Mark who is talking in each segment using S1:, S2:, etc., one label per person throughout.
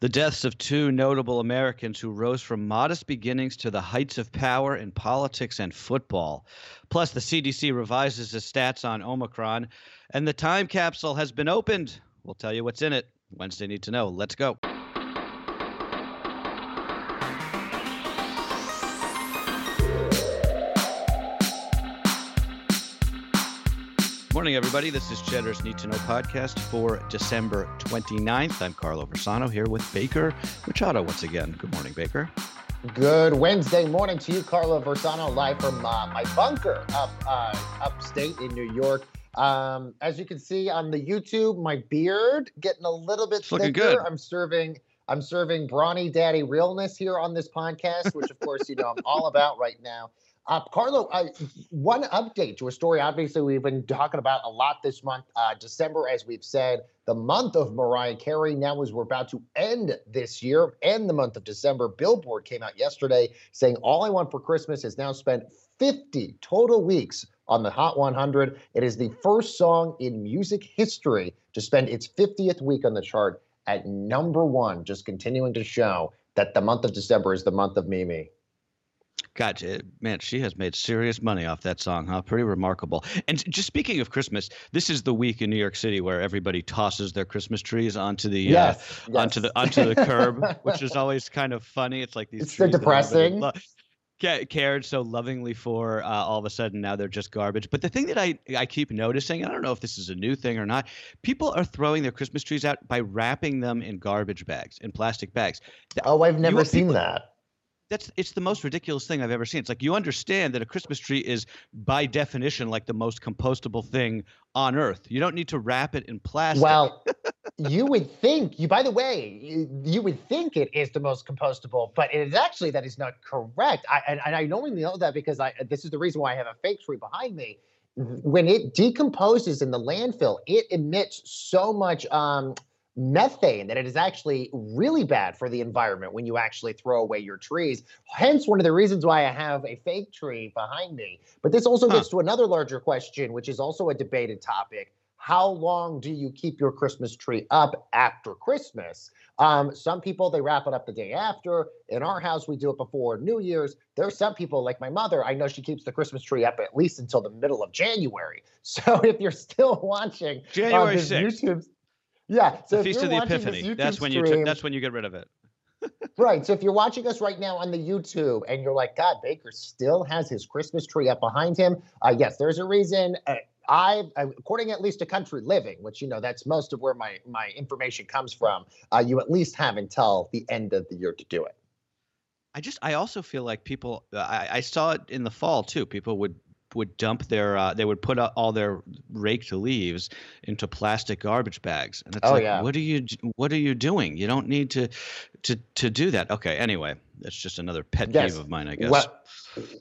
S1: The deaths of two notable Americans who rose from modest beginnings to the heights of power in politics and football. Plus, the CDC revises its stats on Omicron, and the time capsule has been opened. We'll tell you what's in it. Wednesday Need to Know. Let's go. Morning, everybody. This is Cheddar's Need to Know podcast for December 29th. I'm Carlo Versano here with Baker Machado once again. Good morning, Baker.
S2: Good Wednesday morning to you, Carlo Versano, live from uh, my bunker up uh, upstate in New York. Um, as you can see on the YouTube, my beard getting a little bit
S1: It's
S2: thicker.
S1: good.
S2: I'm serving I'm serving brawny daddy realness here on this podcast, which of course you know I'm all about right now. Uh, Carlo, uh, one update to a story. Obviously, we've been talking about a lot this month. Uh, December, as we've said, the month of Mariah Carey. Now, as we're about to end this year and the month of December, Billboard came out yesterday saying All I Want for Christmas has now spent 50 total weeks on the Hot 100. It is the first song in music history to spend its 50th week on the chart at number one, just continuing to show that the month of December is the month of Mimi.
S1: Gotcha. Man, she has made serious money off that song, huh? Pretty remarkable. And just speaking of Christmas, this is the week in New York City where everybody tosses their Christmas trees onto the
S2: Yes,
S1: uh, onto the onto the curb, which is always kind of funny. It's like these
S2: It's so depressing.
S1: cared so lovingly for uh, all of a sudden now they're just garbage. But the thing that I I keep noticing, I don't know if this is a new thing or not, people are throwing their Christmas trees out by wrapping them in garbage bags, in plastic bags.
S2: Oh, I've never seen
S1: people-
S2: that.
S1: That's it's the most ridiculous thing I've ever seen. It's like you understand that a Christmas tree is by definition like the most compostable thing on earth. You don't need to wrap it in plastic.
S2: Well, you would think you. By the way, you, you would think it is the most compostable, but it is actually that is not correct. I and, and I only know that because I. This is the reason why I have a fake tree behind me. When it decomposes in the landfill, it emits so much um, methane that it is actually really bad for the environment when you actually throw away your trees. Hence, one of the reasons why I have a fake tree behind me. But this also
S1: Huh.
S2: gets to another larger question, which is also a debated topic how long do you keep your Christmas tree up after Christmas? Um, some people they wrap it up the day after. In our house, we do it before New Year's. There are some people, like my mother, I know she keeps the Christmas tree up at least until the middle of January. So if you're still watching uh,
S1: January
S2: this
S1: 6th.
S2: YouTube, yeah, so
S1: the Feast of the Epiphany. That's when you
S2: stream-
S1: t- that's when you get rid of it.
S2: Right. So if you're watching us right now on the YouTube and you're like, God, Baker still has his Christmas tree up behind him. Uh, yes, there's a reason. Uh, I, uh, according at least to Country Living, which you know that's most of where my my information comes from. Uh, you at least have until the end of the year to do it.
S1: I just I also feel like people I, I saw it in the fall too. People would would dump their uh, they would put all their raked leaves into plastic garbage bags and it's
S2: Oh,
S1: like
S2: yeah.
S1: what are you what are you doing you don't need to to to do that okay anyway that's just another pet
S2: Yes.
S1: peeve of mine i guess
S2: Well,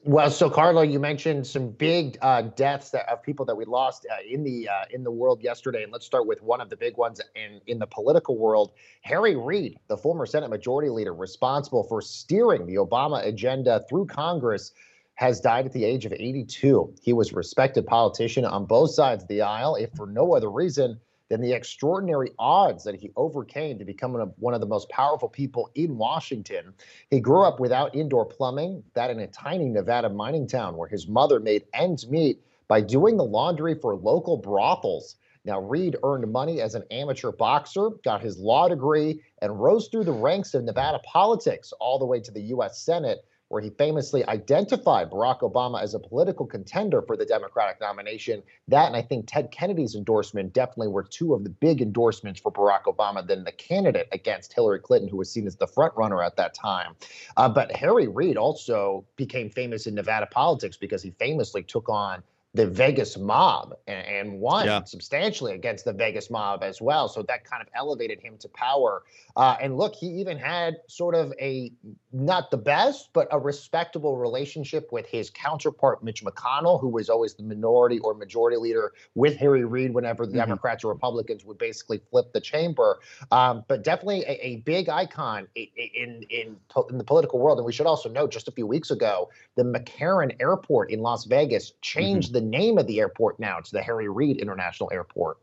S2: well, so Carlo, you mentioned some big uh, deaths that, of people that we lost uh, in the uh, in the world yesterday, and let's start with one of the big ones in in the political world. Harry Reid, the former Senate Majority Leader responsible for steering the Obama agenda through Congress, has died at the age of 82. He was a respected politician on both sides of the aisle, if for no other reason than the extraordinary odds that he overcame to become one of, the most powerful people in Washington. He grew up without indoor plumbing, that in a tiny Nevada mining town where his mother made ends meet by doing the laundry for local brothels. Now, Reid earned money as an amateur boxer, got his law degree, and rose through the ranks of Nevada politics all the way to the U.S. Senate, where he famously identified Barack Obama as a political contender for the Democratic nomination. That and I think Ted Kennedy's endorsement definitely were two of the big endorsements for Barack Obama than the candidate against Hillary Clinton, who was seen as the front runner at that time. Uh, but Harry Reid also became famous in Nevada politics because he famously took on the Vegas mob and, and won
S1: Yeah.
S2: substantially against the Vegas mob as well. So that kind of elevated him to power. Uh, and look, he even had sort of a not the best, but a respectable relationship with his counterpart, Mitch McConnell, who was always the minority or majority leader with Harry Reid whenever the
S1: Mhm.
S2: Democrats or Republicans would basically flip the chamber. Um, but definitely a, a big icon in, in, in the political world. And we should also note just a few weeks ago, the McCarran Airport in Las Vegas changed the name of the airport now to the Harry Reid International Airport.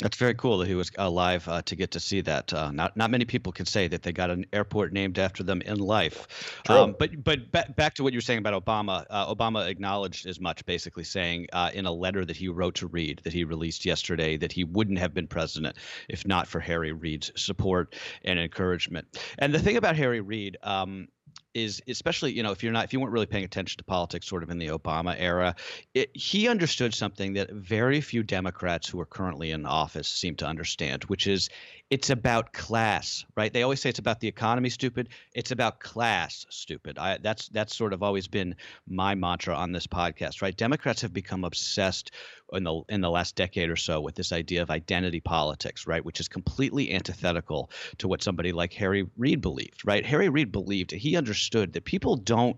S1: That's very cool that he was alive uh, to get to see that. Uh, not not many people can say that they got an airport named after them in life. Um, but but ba- back to what you were saying about Obama. Uh, Obama acknowledged as much, basically saying uh, in a letter that he wrote to Reid that he released yesterday that he wouldn't have been president if not for Harry Reid's support and encouragement. And the thing about Harry Reid. Um, is especially you know if you're not if you weren't really paying attention to politics sort of in the Obama era, it, he understood something that very few Democrats who are currently in office seem to understand, which is it's about class, right? They always say it's about the economy, stupid. It's about class, stupid. I, that's that's sort of always been my mantra on this podcast, right? Democrats have become obsessed in the in the last decade or so with this idea of identity politics, right? Which is completely antithetical to what somebody like Harry Reid believed, right? Harry Reid believed he understood that people don't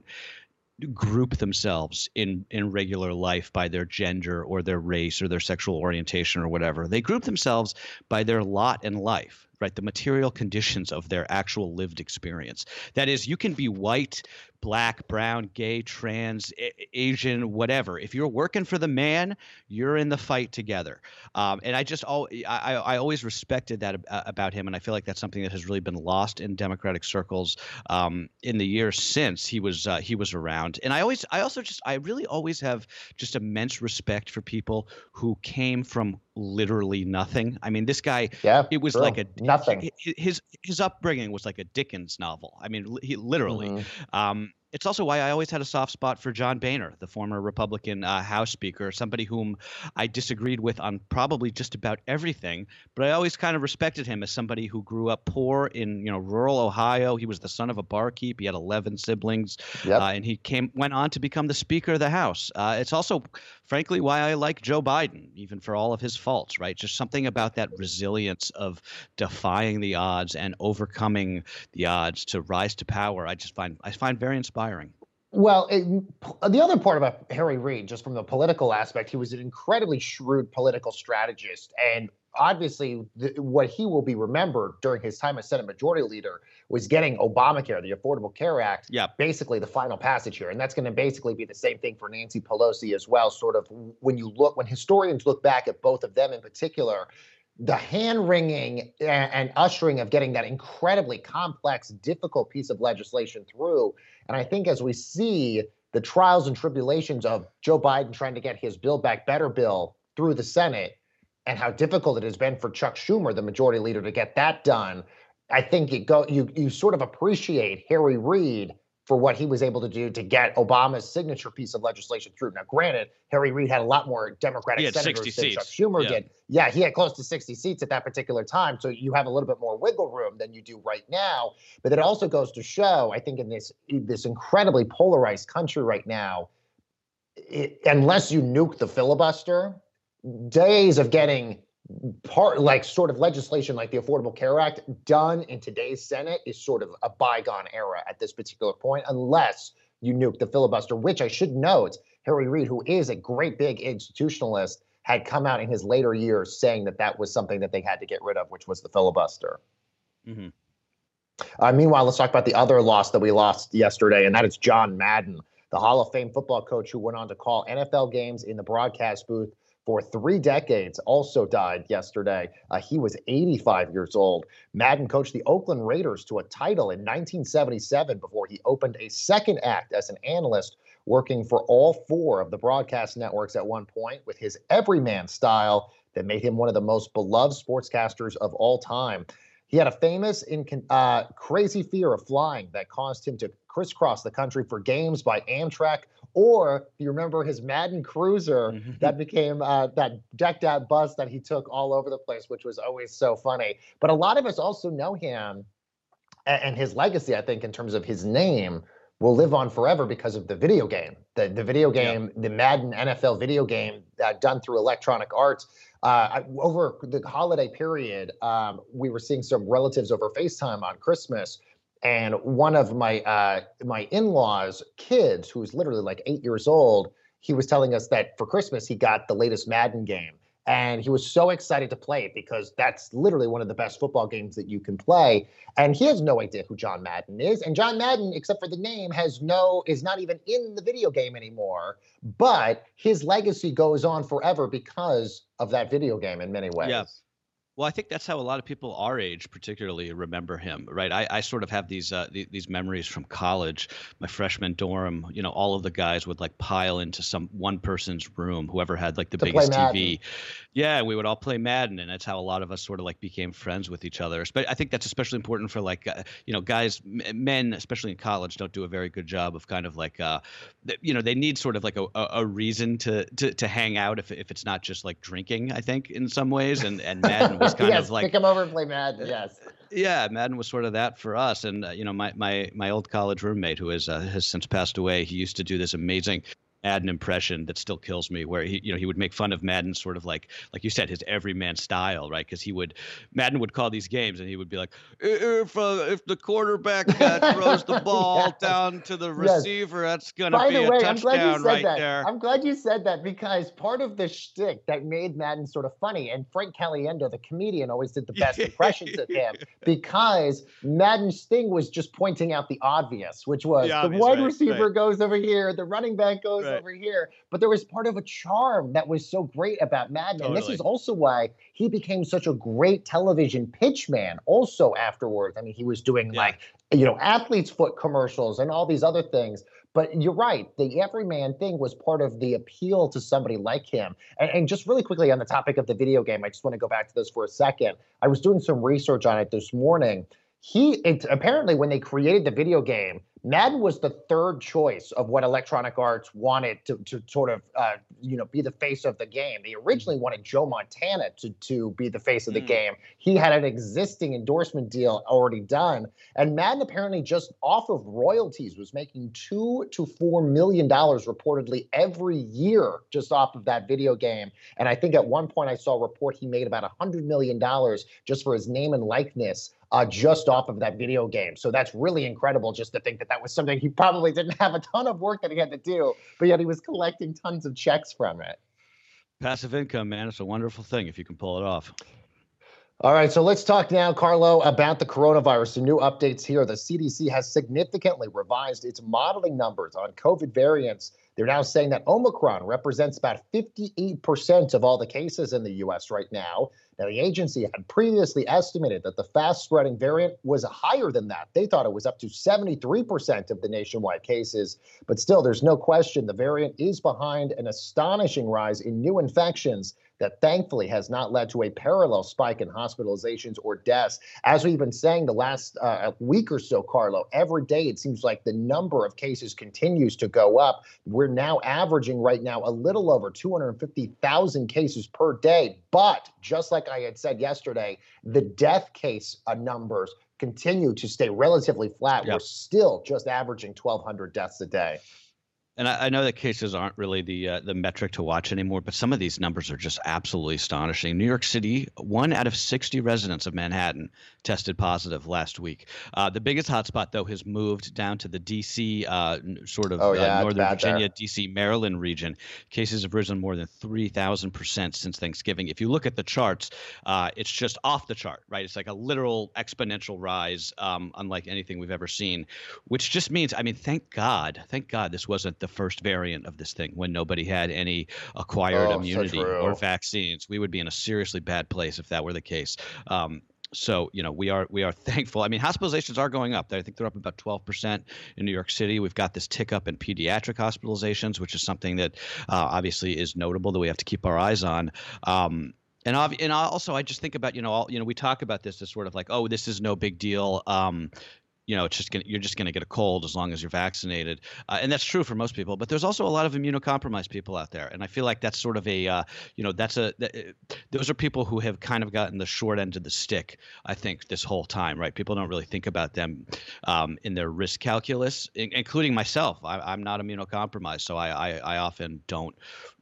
S1: group themselves in in regular life by their gender or their race or their sexual orientation or whatever. They group themselves by their lot in life right? The material conditions of their actual lived experience. That is, you can be white, black, brown, gay, trans, a- Asian, whatever. If you're working for the man, you're in the fight together. Um, and I just all I, I always respected that about him, and I feel like that's something that has really been lost in Democratic circles um, in the years since he was uh, he was around. And I always I also just I really always have just immense respect for people who came from literally nothing. I mean, this guy,
S2: yeah,
S1: it was like a
S2: nothing.
S1: His his upbringing was like a Dickens novel. I mean, he literally. Mm-hmm. Um, it's also why I always had a soft spot for John Boehner, the former Republican uh, House Speaker, somebody whom I disagreed with on probably just about everything, but I always kind of respected him as somebody who grew up poor in you know rural Ohio. He was the son of a barkeep. He had 11 siblings, yep. uh, and he came went on to become the Speaker of the House. Uh, it's also, frankly, why I like Joe Biden, even for all of his faults. Right, just something about that resilience of defying the odds and overcoming the odds to rise to power. I just find I find very inspiring
S2: Well, it, the other part about Harry Reid, just from the political aspect, he was an incredibly shrewd political strategist. And obviously, the, what he will be remembered during his time as Senate Majority Leader was getting Obamacare, the Affordable Care Act, basically the final passage here. And that's going to basically be the same thing for Nancy Pelosi as well. Sort of when you look, when historians look back at both of them in particular, the hand wringing and ushering of getting that incredibly complex, difficult piece of legislation through. And I think as we see the trials and tribulations of Joe Biden trying to get his Build Back Better bill through the Senate and how difficult it has been for Chuck Schumer, the majority leader, to get that done, I think you go you you sort of appreciate Harry Reid for what he was able to do to get Obama's signature piece of legislation through. Now, granted, Harry Reid had a lot more Democratic senators than Chuck Schumer yeah. did. Yeah, he had close to 60 seats at that particular time. So you have a little bit more wiggle room than you do right now. But it also goes to show, I think, in this this incredibly polarized country right now, it, unless you nuke the filibuster, days of getting part like sort of legislation like the Affordable Care Act done in today's Senate is sort of a bygone era at this particular point, unless you nuke the filibuster, which I should note, Harry Reid, who is a great big institutionalist, had come out in his later years saying that that was something that they had to get rid of, which was the filibuster. Mm-hmm. Uh, meanwhile, let's talk about the other loss that we lost yesterday, and that is John Madden, the Hall of Fame football coach who went on to call NFL games in the broadcast booth for three decades, also died yesterday. Uh, he was 85 years old. Madden coached the Oakland Raiders to a title in 1977 before he opened a second act as an analyst, working for all four of the broadcast networks at one point with his everyman style that made him one of the most beloved sportscasters of all time. He had a famous in uh, crazy fear of flying that caused him to crisscross the country for games by Amtrak. Or if you remember his Madden Cruiser, mm-hmm. that became uh, that decked out bus that he took all over the place, which was always so funny. But a lot of us also know him and, and his legacy, I think, in terms of his name will live on forever because of the video game. The the video game, the Madden NFL video game uh, done through Electronic Arts. Uh, over the holiday period, um, we were seeing some relatives over FaceTime on Christmas, and one of my uh, my in-laws' kids, who's literally like eight years old, he was telling us that for Christmas he got the latest Madden game, and he was so excited to play it because that's literally one of the best football games that you can play. And he has no idea who John Madden is. And John Madden, except for the name, has no is not even in the video game anymore. But his legacy goes on forever because of that video game in many ways.
S1: Yeah. Well, I think that's how a lot of people our age, particularly, remember him, right? I, I sort of have these uh, these memories from college, my freshman dorm. You know, all of the guys would like pile into some one person's room, whoever had like the biggest TV. Yeah, we would all play Madden, and that's how a lot of us sort of like became friends with each other. But I think that's especially important for like uh, you know guys, m- men, especially in college, don't do a very good job of kind of like uh, th- you know they need sort of like a, a, a reason to, to to hang out if if it's not just like drinking. I think in some ways, and and Madden was kind
S2: yes,
S1: of like
S2: pick him over and play Madden. Yes.
S1: yeah, Madden was sort of that for us. And uh, you know, my my my old college roommate, who is uh, has since passed away, he used to do this amazing Madden impression that still kills me, where he you know he would make fun of Madden, sort of like like you said, his everyman style, right? Because he would Madden would call these games, and he would be like, if uh, if the quarterback uh, throws the ball
S2: Yes.
S1: down to the
S2: Yes.
S1: receiver, that's gonna
S2: By
S1: be
S2: the
S1: a
S2: way, I'm glad you
S1: touchdown
S2: said
S1: right
S2: that.
S1: there.
S2: I'm glad you said that because part of the shtick that made Madden sort of funny, and Frank Caliendo, the comedian, always did the best impressions of him because Madden's thing was just pointing out the obvious, which was
S1: The
S2: the,
S1: obvious,
S2: wide
S1: right,
S2: receiver
S1: right.
S2: goes over here, the running back goes
S1: Right.
S2: over here. But there was part of a charm that was so great about Madden. And this is also why he became such a great television pitchman also afterwards. I mean, he was doing
S1: Yeah.
S2: like, you know, athlete's foot commercials and all these other things. But you're right. The everyman thing was part of the appeal to somebody like him. And, and just really quickly on the topic of the video game, I just want to go back to this for a second. I was doing some research on it this morning. He it, apparently, when they created the video game, Madden was the third choice of what Electronic Arts wanted to, to sort of, uh, you know, be the face of the game. They originally wanted Joe Montana to, to be the face of the
S1: Mm.
S2: game. He had an existing endorsement deal already done. And Madden apparently just off of royalties was making two to four million dollars reportedly every year just off of that video game. And I think at one point I saw a report he made about a hundred million dollars just for his name and likeness uh, just off of that video game. So that's really incredible just to think that that was something he probably didn't have a ton of work that he had to do, but yet he was collecting tons of checks from it.
S1: Passive income, man, it's a wonderful thing if you can pull it off.
S2: All right, so let's talk now, Carlo, about the coronavirus. Some new updates here. The CDC has significantly revised its modeling numbers on COVID variants. They're now saying that Omicron represents about 58% of all the cases in the US right now. Now, the agency had previously estimated that the fast spreading variant was higher than that. They thought it was up to 73% of the nationwide cases. But still, there's no question the variant is behind an astonishing rise in new infections that thankfully has not led to a parallel spike in hospitalizations or deaths. As we've been saying the last uh, week or so, Carlo, every day it seems like the number of cases continues to go up. We're now averaging right now a little over 250,000 cases per day. But just like I had said yesterday, the death case uh, numbers continue to stay relatively flat.
S1: Yep.
S2: We're still just averaging 1,200 deaths a day.
S1: And I, I know that cases aren't really the uh, the metric to watch anymore, but some of these numbers are just absolutely astonishing. New York City, one out of 60 residents of Manhattan tested positive last week. Uh, the biggest hotspot, though, has moved down to the D.C. Uh, sort of
S2: Oh, yeah,
S1: uh, Northern
S2: bad there.
S1: Virginia, D.C., Maryland region. Cases have risen more than 3,000 percent since Thanksgiving. If you look at the charts, uh, it's just off the chart, right? It's like a literal exponential rise, um, unlike anything we've ever seen which just means i mean thank god thank god this wasn't the first variant of this thing when nobody had any acquired
S2: Oh,
S1: immunity or vaccines we would be in a seriously bad place if that were the case um, so you know we are we are thankful. I mean hospitalizations are going up. I think they're up about 12% in New York City. We've got this tick up in pediatric hospitalizations, which is something that uh, obviously is notable that we have to keep our eyes on. Um, and and also I just think about you know all you know we talk about this as sort of like oh this is no big deal. Um, you know, it's just gonna you're just gonna get a cold as long as you're vaccinated, uh, and that's true for most people. But there's also a lot of immunocompromised people out there, and I feel like that's sort of a uh, you know that's a th- those are people who have kind of gotten the short end of the stick. I think this whole time, right? People don't really think about them um, in their risk calculus, in- including myself. I, I'm not immunocompromised, so I, I I often don't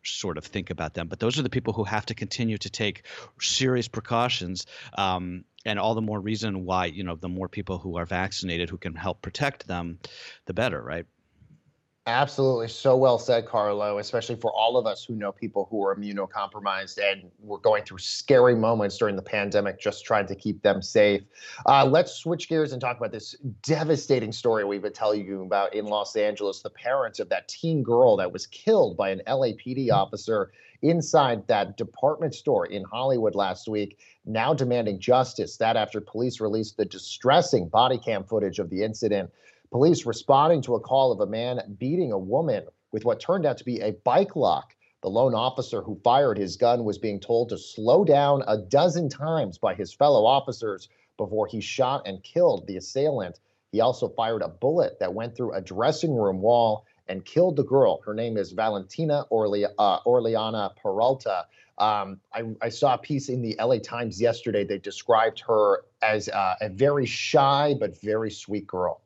S1: sort of think about them. But those are the people who have to continue to take serious precautions. Um, and all the more reason why, you know, the more people who are vaccinated who can help protect them, the better, right?
S2: Absolutely. So well said, Carlo, especially for all of us who know people who are immunocompromised and we're going through scary moments during the pandemic, just trying to keep them safe. Uh, let's switch gears and talk about this devastating story we've been telling you about in Los Angeles. The parents of that teen girl that was killed by an LAPD officer inside that department store in Hollywood last week, now demanding justice. That after police released the distressing body cam footage of the incident. Police responding to a call of a man beating a woman with what turned out to be a bike lock. The lone officer who fired his gun was being told to slow down a dozen times by his fellow officers before he shot and killed the assailant. He also fired a bullet that went through a dressing room wall and killed the girl. Her name is Valentina Orle- uh, Orellana Peralta. Um, I, I, saw a piece in the LA Times yesterday. They described her as uh, a very shy but very sweet girl.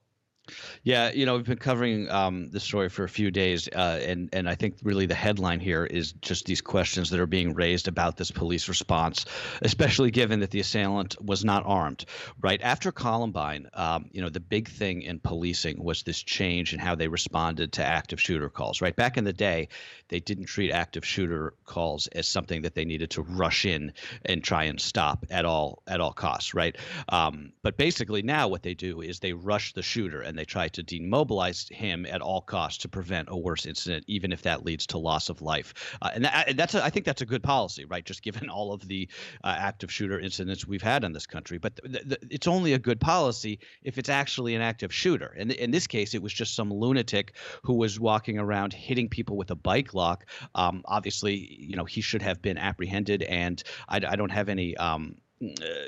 S1: Yeah, you know, we've been covering um, the story for a few days, uh, and and I think really the headline here is just these questions that are being raised about this police response, especially given that the assailant was not armed. Right after Columbine, um, you know, the big thing in policing was this change in how they responded to active shooter calls. Right back in the day, they didn't treat active shooter calls as something that they needed to rush in and try and stop at all at all costs. Right, um, but basically now what they do is they rush the shooter and they try to demobilize him at all costs to prevent a worse incident, even if that leads to loss of life. Uh, and that, that's a, I think that's a good policy, right? Just given all of the uh, active shooter incidents we've had in this country. But th- th- it's only a good policy if it's actually an active shooter. And in this case, it was just some lunatic who was walking around hitting people with a bike lock. Um, obviously, you know, he should have been apprehended, and I, I don't have any. Um,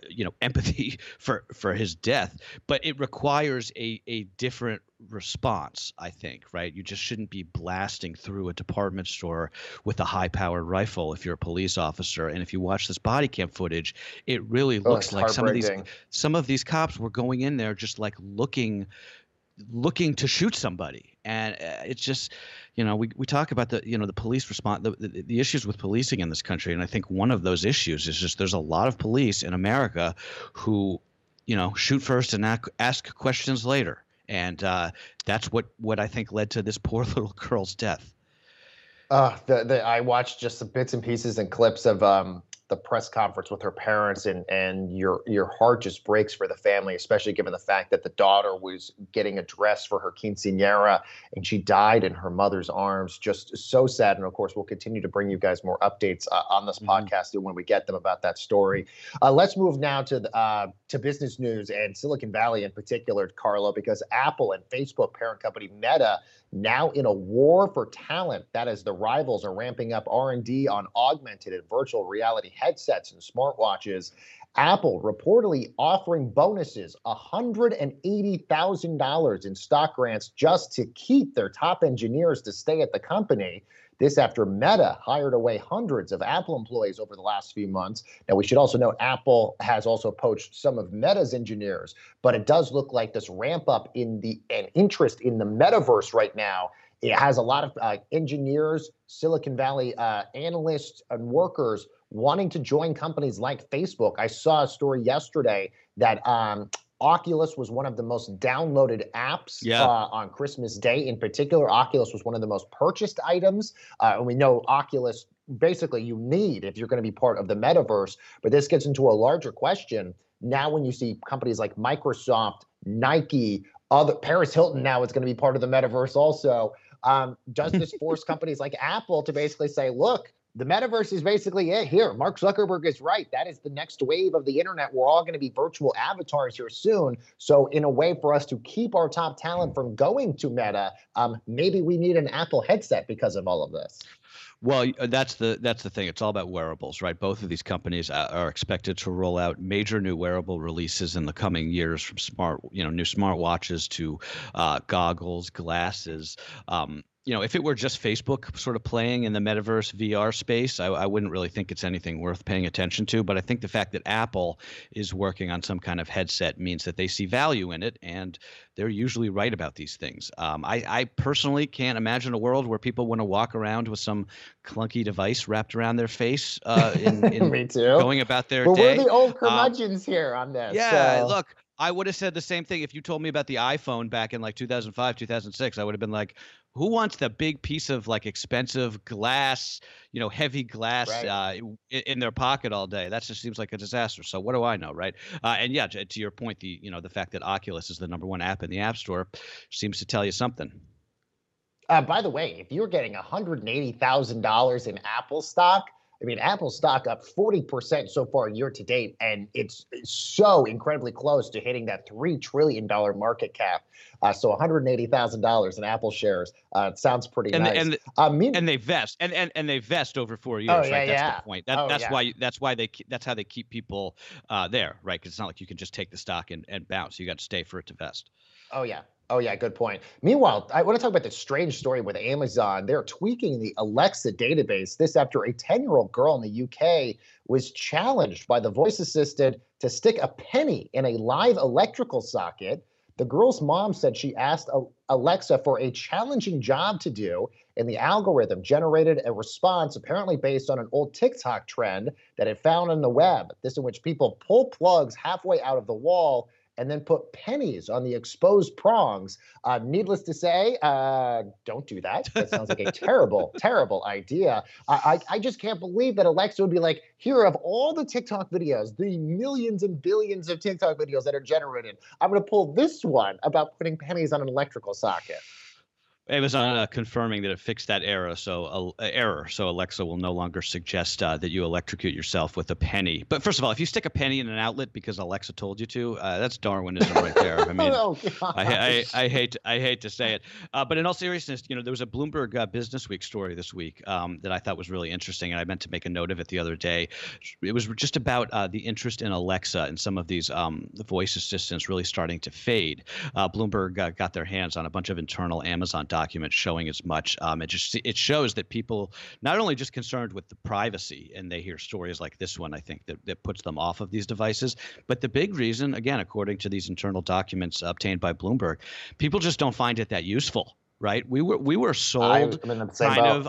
S1: you know empathy for for his death but it requires a a different response i think right? You just shouldn't be blasting through a department store with a high powered rifle if you're a police officer. And if you watch this body cam footage it really oh, looks like some of these some of these cops were going in there just like looking looking to shoot somebody. And uh, it's just you know we, we talk about the you know the police response the, the, the, issues with policing in this country and i think one of those issues is just there's a lot of police in america who you know shoot first and ask questions later. And uh, that's what what i think led to this poor little girl's death.
S2: Uh, the, the, I watched just some bits and pieces and clips of um, the press conference with her parents and and your your heart just breaks for the family especially given the fact that the daughter was getting a dress for her quinceanera and she died in her mother's arms. Just so sad. And of course we'll continue to bring you guys more updates uh, on this mm-hmm. podcast when we get them about that story. Uh, let's move now to the, uh, to business news and silicon valley in particular carlo because apple and facebook parent company meta now in a war for talent. That is the rivals are ramping up r&d on augmented and virtual reality headsets and smartwatches apple reportedly offering bonuses $180000 in stock grants just to keep their top engineers to stay at the company this after Meta hired away hundreds of Apple employees over the last few months. Now, we should also note Apple has also poached some of Meta's engineers, but it does look like this ramp up in the an interest in the metaverse right now. It has a lot of uh, engineers, Silicon Valley uh, analysts, and workers wanting to join companies like Facebook. I saw a story yesterday that um, Oculus was one of the most downloaded apps yeah. uh, on Christmas Day. In particular, Oculus was one of the most purchased items. Uh, and we know Oculus basically you need if you're going to be part of the metaverse. But this gets into a larger question. Now, when you see companies like Microsoft, Nike, other Paris Hilton now is going to be part of the metaverse also. Um, does this force companies like Apple to basically say, look, the metaverse is basically it here. Mark Zuckerberg is right. That is the next wave of the internet. We're all going to be virtual avatars here soon. So, in a way for us to keep our top talent from going to Meta, um, maybe we need an Apple headset because of all of this.
S1: Well, uh, that's the that's the thing. It's all about wearables, right? Both of these companies uh, are expected to roll out major new wearable releases in the coming years, from smart, you know, new smartwatches to uh, goggles, glasses. Um, you know, if it were just Facebook sort of playing in the metaverse VR space, I, I, wouldn't really think it's anything worth paying attention to. But I think the fact that Apple is working on some kind of headset means that they see value in it, and they're usually right about these things. Um, I, I, personally can't imagine a world where people want to walk around with some clunky device wrapped around their face. Uh, in, in
S2: Me too.
S1: Going about their
S2: well,
S1: day.
S2: We're the old um, curmudgeons um, here on this.
S1: Yeah, so. look. I would have said the same thing if you told me about the iPhone back in like 2005, 2006. I would have been like, who wants the big piece of like expensive glass, you know, heavy glass right. uh, in, in, their pocket all day? That just seems like a disaster. So what do I know, right? Uh, and yeah, to, to, your point, the you know the fact that Oculus is the number one app in the App Store seems to tell you something.
S2: Uh, by the way, if you're getting $180,000 in Apple stock, I mean, Apple stock up 40% so far year to date, and it's so incredibly close to hitting that $3 trillion market cap. Uh, so $180,000 in Apple shares. Uh, sounds pretty
S1: and,
S2: nice.
S1: And,
S2: uh, mean,
S1: and they vest and, and, and they vest over four years,
S2: Oh,
S1: right?
S2: yeah,
S1: that's
S2: yeah.
S1: the point. That,
S2: Oh,
S1: that's
S2: yeah.
S1: why that's why they that's how they keep people uh, there, right? Because it's not like you can just take the stock and, and bounce. You got to stay for it to vest.
S2: Oh yeah. Oh yeah, good point. Meanwhile, I want to talk about this strange story with Amazon. They're tweaking the Alexa database. This after a 10-year-old girl in the UK was challenged by the voice assistant to stick a penny in a live electrical socket. The girl's mom said she asked Alexa for a challenging job to do, and the algorithm generated a response apparently based on an old TikTok trend that it found on the web. This in which people pull plugs halfway out of the wall and then put pennies on the exposed prongs. Uh, needless to say, uh, don't do that. That sounds like a terrible, terrible idea. I, I, I just can't believe that Alexa would be like, here of all the TikTok videos, the millions and billions of TikTok videos that are generated, I'm going to pull this one about putting pennies on an electrical socket.
S1: Amazon uh, confirming that it fixed that error, so uh, error, so Alexa will no longer suggest uh, that you electrocute yourself with a penny. But first of all, if you stick a penny in an outlet because Alexa told you to, uh, that's Darwinism right there. I mean,
S2: oh,
S1: I, I, I hate to, I hate to say it, uh, but in all seriousness, you know, there was a Bloomberg uh, Business Week story this week um, that I thought was really interesting, and I meant to make a note of it the other day. It was just about uh, the interest in Alexa and some of these um, voice assistants really starting to fade. Uh, Bloomberg uh, got their hands on a bunch of internal Amazon documents showing as much. Um, it just it shows that people not only just concerned with the privacy, and they hear stories like this one, I think that that puts them off of these devices, but the big reason, again, according to these internal documents obtained by Bloomberg, people just don't find it that useful. Right? We were we were sold kind
S2: boat.
S1: of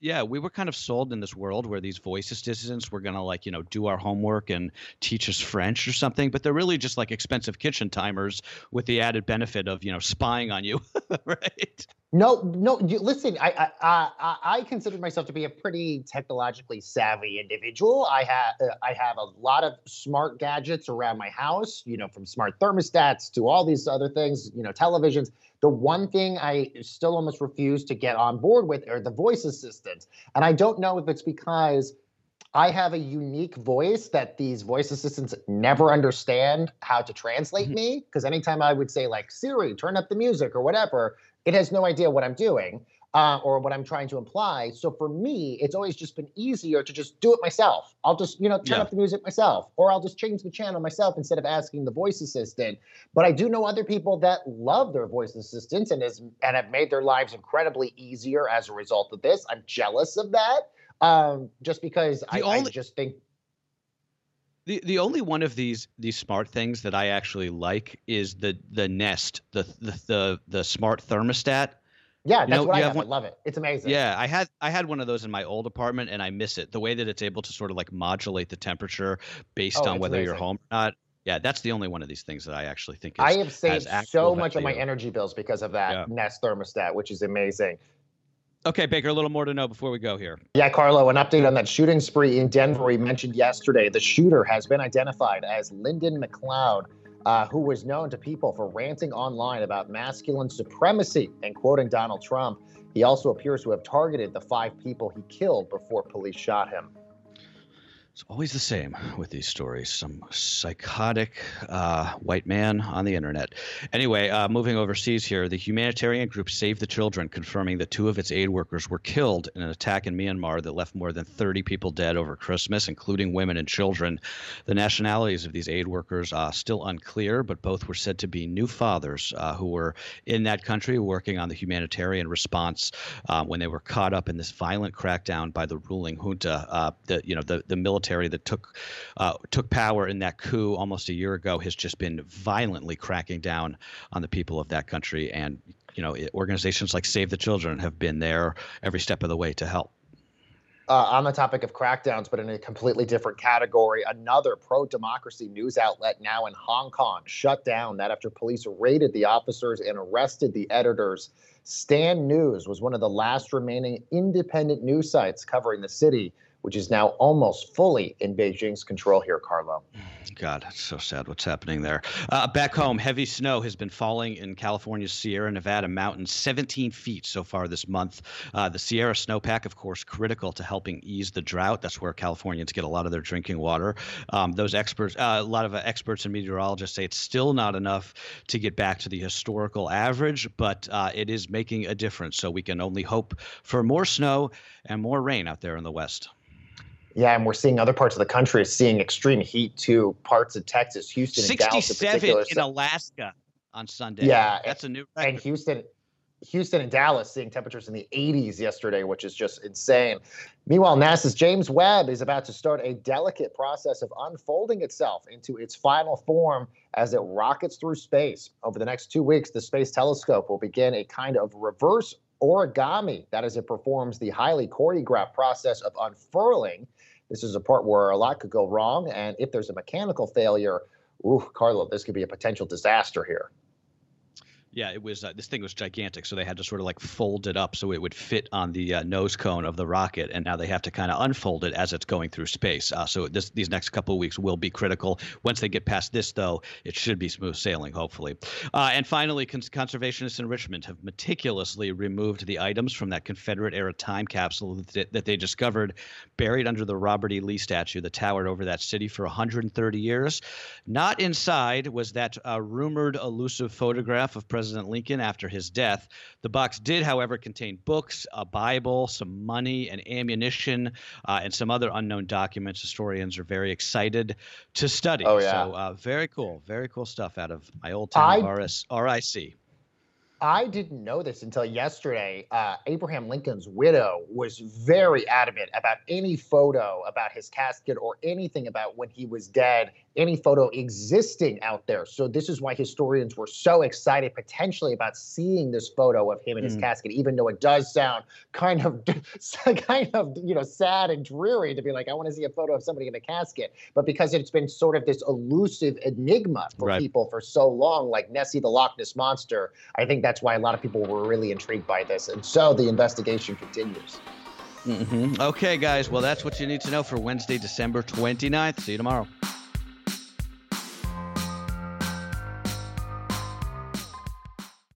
S1: yeah we were kind of sold in this world where these voice assistants were going to like you know do our homework and teach us french or something but they're really just like expensive kitchen timers with the added benefit of you know spying on you right
S2: No, no. You, listen, I, I, I, I- consider myself to be a pretty technologically savvy individual. I have, uh, I have a lot of smart gadgets around my house. You know, from smart thermostats to all these other things. You know, televisions. The one thing I still almost refuse to get on board with are the voice assistants, and I don't know if it's because I have a unique voice that these voice assistants never understand how to translate
S1: Mhm.
S2: me. Because anytime I would say like Siri, turn up the music or whatever, it has no idea what I'm doing uh, or what I'm trying to imply. So for me, it's always just been easier to just do it myself. I'll just, you know, turn
S1: Yeah.
S2: up the music myself, or I'll just change the channel myself instead of asking the voice assistant. But I do know other people that love their voice assistants and is and have made their lives incredibly easier as a result of this. I'm jealous of that. Um, just because I, I just think
S1: the the only one of these these smart things that i actually like is the the nest the the the, the smart thermostat
S2: yeah, that's
S1: know,
S2: what I have.
S1: have
S2: I
S1: one-
S2: love it. It's amazing.
S1: Yeah, I had I had one of those in my old apartment, and I miss it. The way that it's able to sort of like modulate the temperature based
S2: Oh,
S1: on whether you're home or not. Yeah, that's the only one of these things that I actually think is.
S2: I have saved so much of my energy bills because of that
S1: Yeah.
S2: Nest thermostat, which is amazing.
S1: Okay, Baker, a little more to know before we go here.
S2: Yeah, Carlo, an update on that shooting spree in Denver we mentioned yesterday. The shooter has been identified as Lyndon McLeod, uh, who was known to people for ranting online about masculine supremacy and quoting Donald Trump. He also appears to have targeted the five people he killed before police shot him.
S1: It's always the same with these stories. Some psychotic uh, white man on the internet. Anyway, uh, moving overseas here, the humanitarian group Save the Children confirming that two of its aid workers were killed in an attack in Myanmar that left more than 30 people dead over Christmas, including women and children. The nationalities of these aid workers are still unclear, but both were said to be new fathers uh, who were in that country working on the humanitarian response uh, when they were caught up in this violent crackdown by the ruling junta. Uh, the you know the the military that took uh, took power in that coup almost a year ago has just been violently cracking down on the people of that country, and you know organizations like Save the Children have been there every step of the way to help.
S2: Uh, on the topic of crackdowns, but in a completely different category, another pro democracy news outlet now in Hong Kong shut down that after police raided the officers and arrested the editors. Stand News was one of the last remaining independent news sites covering the city which is now almost fully in Beijing's control here, Carlo.
S1: God, it's so sad what's happening there. Uh, back home, heavy snow has been falling in California's Sierra Nevada mountains, 17 feet so far this month. Uh, the Sierra snowpack, of course, critical to helping ease the drought. That's where Californians get a lot of their drinking water. Um, those experts, uh, a lot of experts and meteorologists say it's still not enough to get back to the historical average, but uh, it is making a difference. So we can only hope for more snow and more rain out there in the West.
S2: Yeah, and we're seeing other parts of the country seeing extreme heat too. Parts of Texas, Houston, and Dallas in particular.
S1: in Alaska on Sunday.
S2: Yeah,
S1: that's a new
S2: record. And Houston, Houston and Dallas seeing temperatures in the 80s yesterday, which is just insane. Meanwhile, NASA's James Webb is about to start a delicate process of unfolding itself into its final form as it rockets through space. Over the next two weeks, the Space Telescope will begin a kind of reverse origami. That is, it performs the highly choreographed process of unfurling this is a part where a lot could go wrong. And if there's a mechanical failure, ooh, Carlo, this could be a potential disaster here.
S1: Yeah, it was. Uh, this thing was gigantic, so they had to sort of like fold it up so it would fit on the uh, nose cone of the rocket, and now they have to kind of unfold it as it's going through space. Uh, so this, these next couple of weeks will be critical. Once they get past this, though, it should be smooth sailing, hopefully. Uh, and finally, cons- conservationists in Richmond have meticulously removed the items from that Confederate-era time capsule that, that they discovered buried under the Robert E. Lee statue that towered over that city for 130 years. Not inside was that uh, rumored elusive photograph of President President Lincoln after his death. The box did, however, contain books, a Bible, some money, and ammunition, uh, and some other unknown documents. Historians are very excited to study.
S2: Oh, yeah.
S1: So, uh, very cool. Very cool stuff out of my old town I, RS, RIC.
S2: I didn't know this until yesterday. Uh, Abraham Lincoln's widow was very adamant about any photo about his casket or anything about when he was dead any photo existing out there. So this is why historians were so excited potentially about seeing this photo of him in his mm. casket, even though it does sound kind of kind of you know sad and dreary to be like, I want to see a photo of somebody in a casket. But because it's been sort of this elusive enigma for right. people for so long, like Nessie the Loch Ness monster, I think that's why a lot of people were really intrigued by this. And so the investigation continues.
S1: Mm-hmm. Okay, guys. Well, that's what you need to know for Wednesday, December 29th. See you tomorrow.